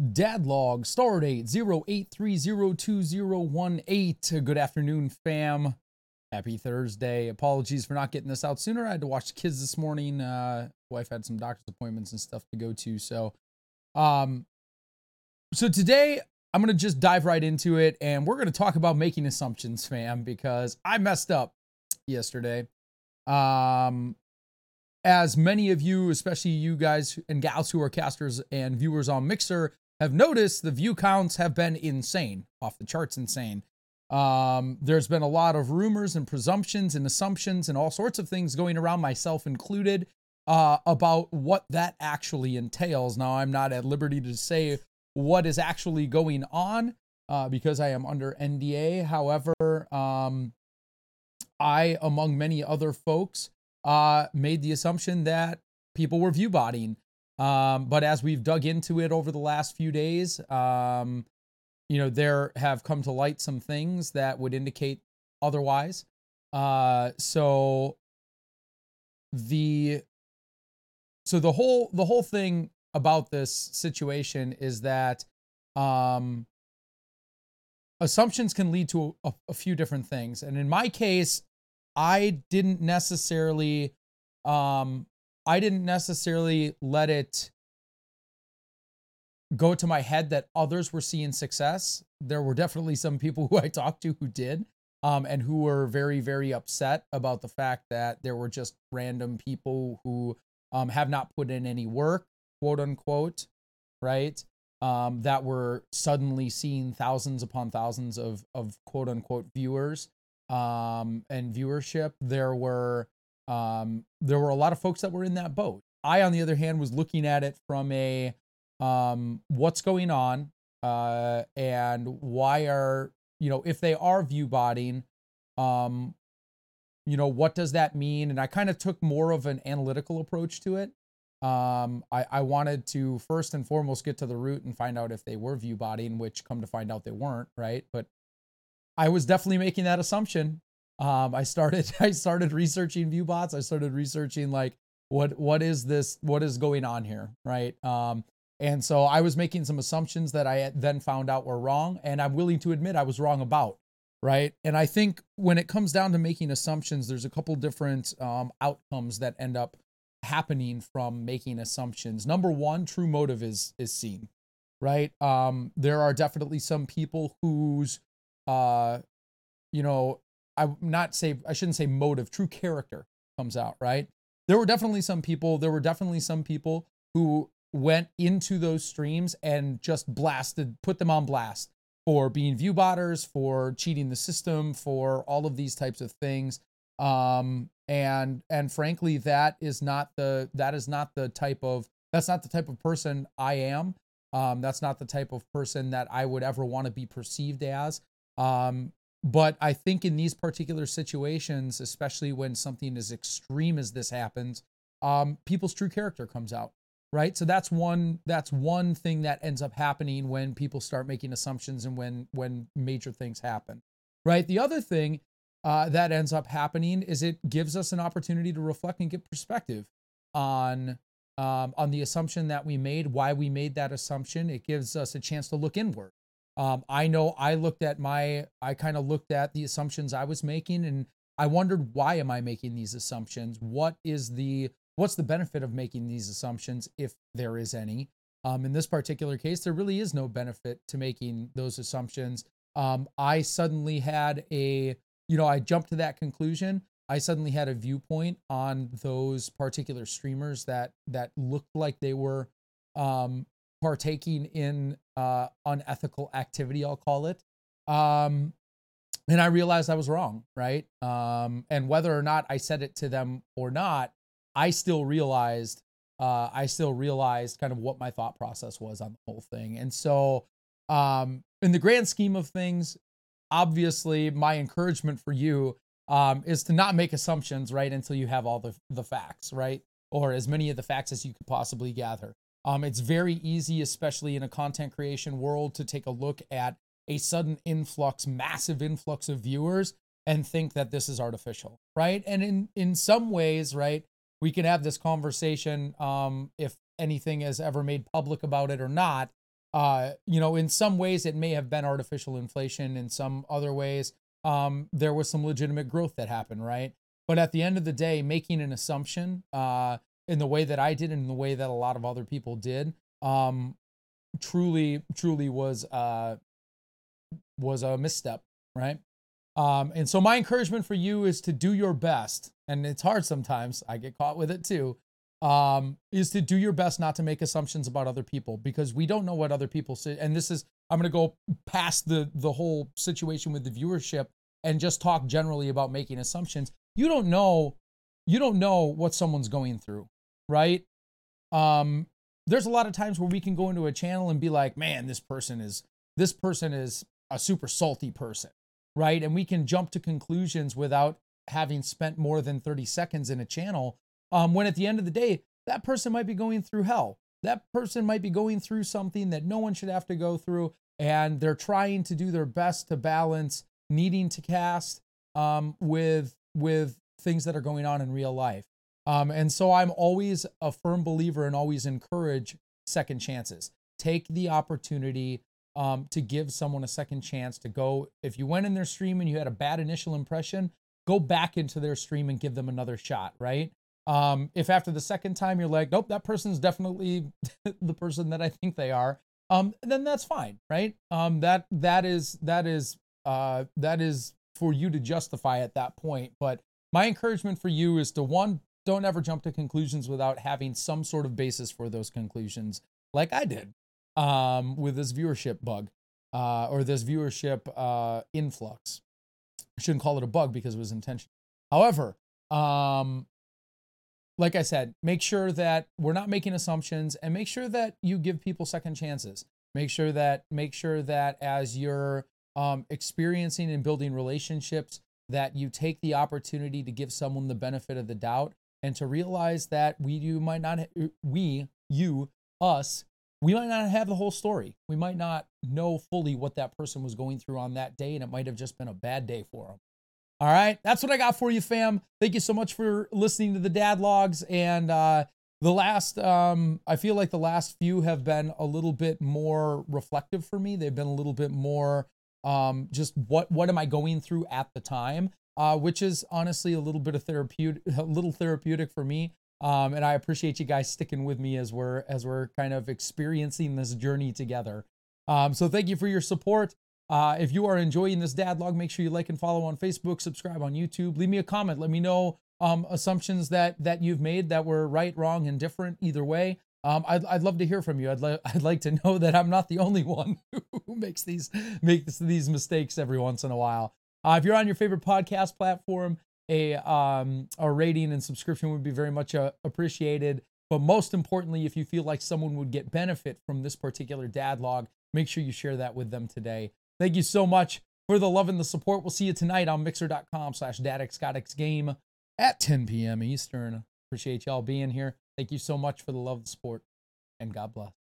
Dadlog, star date 0830202018. Good afternoon, fam. Happy Thursday. Apologies for not getting this out sooner. I had to watch the kids this morning. Uh, wife had some doctor's appointments and stuff to go to. So, um, so today I'm gonna just dive right into it, and we're gonna talk about making assumptions, fam, because I messed up yesterday. Um, as many of you, especially you guys and gals who are casters and viewers on Mixer, have noticed the view counts have been insane, off the charts insane. Um, there's been a lot of rumors and presumptions and assumptions and all sorts of things going around, myself included, uh, about what that actually entails. Now, I'm not at liberty to say what is actually going on uh, because I am under NDA. However, um, I, among many other folks, uh, made the assumption that people were view botting. Um, but as we've dug into it over the last few days, um, you know, there have come to light some things that would indicate otherwise. Uh, so the so the whole the whole thing about this situation is that um, assumptions can lead to a, a, few different things, and in my case, I didn't necessarily um, I didn't necessarily let it go to my head that others were seeing success. There were definitely some people who I talked to who did, um, and who were very, very upset about the fact that there were just random people who um, have not put in any work, quote unquote, right? Um, that were suddenly seeing thousands upon thousands of of quote unquote viewers um, and viewership. There were um, there were a lot of folks that were in that boat. I, on the other hand, was looking at it from a um, what's going on uh, and why are you know if they are view botting, um, you know what does that mean? And I kind of took more of an analytical approach to it. Um, I, I wanted to first and foremost get to the root and find out if they were view botting, which come to find out they weren't, right? But I was definitely making that assumption um, I started I started researching viewbots. I started researching like what what is this what is going on here, right? Um, and so I was making some assumptions that I then found out were wrong, and I'm willing to admit I was wrong about, right? And I think when it comes down to making assumptions, there's a couple different um, outcomes that end up happening from making assumptions. Number one, true motive is is seen, right? Um, there are definitely some people whose, uh, you know, I not say I shouldn't say motive, true character comes out, right? There were definitely some people, there were definitely some people who went into those streams and just blasted, put them on blast for being view botters, for cheating the system, for all of these types of things. Um, and and frankly, that is not the that is not the type of that's not the type of person I am. Um, that's not the type of person that I would ever want to be perceived as. Um, but I think in these particular situations, especially when something as extreme as this happens, um, people's true character comes out, right? So that's one that's one thing that ends up happening when people start making assumptions and when when major things happen, right? The other thing uh, that ends up happening is it gives us an opportunity to reflect and get perspective on um, on the assumption that we made, why we made that assumption. It gives us a chance to look inward um, I know I looked at my, I kind of looked at the assumptions I was making and I wondered why am I making these assumptions? What is the, what's the benefit of making these assumptions if there is any? Um, in this particular case, there really is no benefit to making those assumptions. Um, I suddenly had a, you know, I jumped to that conclusion. I suddenly had a viewpoint on those particular streamers that that looked like they were um, partaking in uh, unethical activity, I'll call it. Um, and I realized I was wrong, right? Um, and whether or not I said it to them or not, I still realized, uh, I still realized kind of what my thought process was on the whole thing. And so, um, in the grand scheme of things, obviously, my encouragement for you um, is to not make assumptions, right, until you have all the the facts, right, or as many of the facts as you could possibly gather. Um, it's very easy, especially in a content creation world, to take a look at a sudden influx, massive influx of viewers and think that this is artificial, right? And in in some ways, right, we can have this conversation um, if anything is ever made public about it or not. uh, you know, in some ways it may have been artificial inflation. In some other ways, um, there was some legitimate growth that happened, right? But at the end of the day, making an assumption uh, in the way that I did and in the way that a lot of other people did, um, truly, truly was uh, was a misstep, right? Um, and so my encouragement for you is to do your best, and it's hard sometimes. I get caught with it too. Um, is to do your best not to make assumptions about other people because we don't know what other people say. And this is I'm going to go past the the whole situation with the viewership and just talk generally about making assumptions. You don't know you don't know what someone's going through, right? Um, there's a lot of times where we can go into a channel and be like, man, this person is this person is a super salty person, right? And we can jump to conclusions without having spent more than 30 seconds in a channel. Um, when at the end of the day, that person might be going through hell. That person might be going through something that no one should have to go through. And they're trying to do their best to balance needing to cast um, with with things that are going on in real life. Um, and so I'm always a firm believer and always encourage second chances. Take the opportunity um, to give someone a second chance to go. If you went in their stream and you had a bad initial impression, go back into their stream and give them another shot, right? Um, if after the second time you're like, nope, that person's definitely the person that I think they are, um, then that's fine, right? Um, that that is that is uh, that is for you to justify at that point. But my encouragement for you is to one, don't ever jump to conclusions without having some sort of basis for those conclusions, like I did um, with this viewership bug uh, or this viewership uh, influx. I shouldn't call it a bug because it was intentional. However, um, like I said, make sure that we're not making assumptions and make sure that you give people second chances. Make sure that make sure that as you're um, experiencing and building relationships, that you take the opportunity to give someone the benefit of the doubt and to realize that we you might not we you us we might not have the whole story. We might not know fully what that person was going through on that day and it might have just been a bad day for them all right? That's what i got for you fam. Thank you so much for listening to the dad logs and uh the last um i feel like the last few have been a little bit more reflective for me. They've been a little bit more um just what what am i going through at the time uh, which is honestly a little bit of therapeutic, a little therapeutic for me. Um, and I appreciate you guys sticking with me as we're as we're kind of experiencing this journey together. Um, so thank you for your support. Uh, if you are enjoying this dad log, make sure you like and follow on Facebook, subscribe on YouTube, leave me a comment, let me know um, assumptions that that you've made that were right, wrong, and different. Either way, um, I'd, I'd love to hear from you. I'd like I'd like to know that I'm not the only one who makes these makes these mistakes every once in a while. Uh, if you're on your favorite podcast platform, a um, a rating and subscription would be very much uh, appreciated. But most importantly, if you feel like someone would get benefit from this particular dad log, make sure you share that with them today. Thank you so much for the love and the support. We'll see you tonight on mixer.com slash game at 10 p.m. Eastern. Appreciate y'all being here. Thank you so much for the love, the support, and God bless.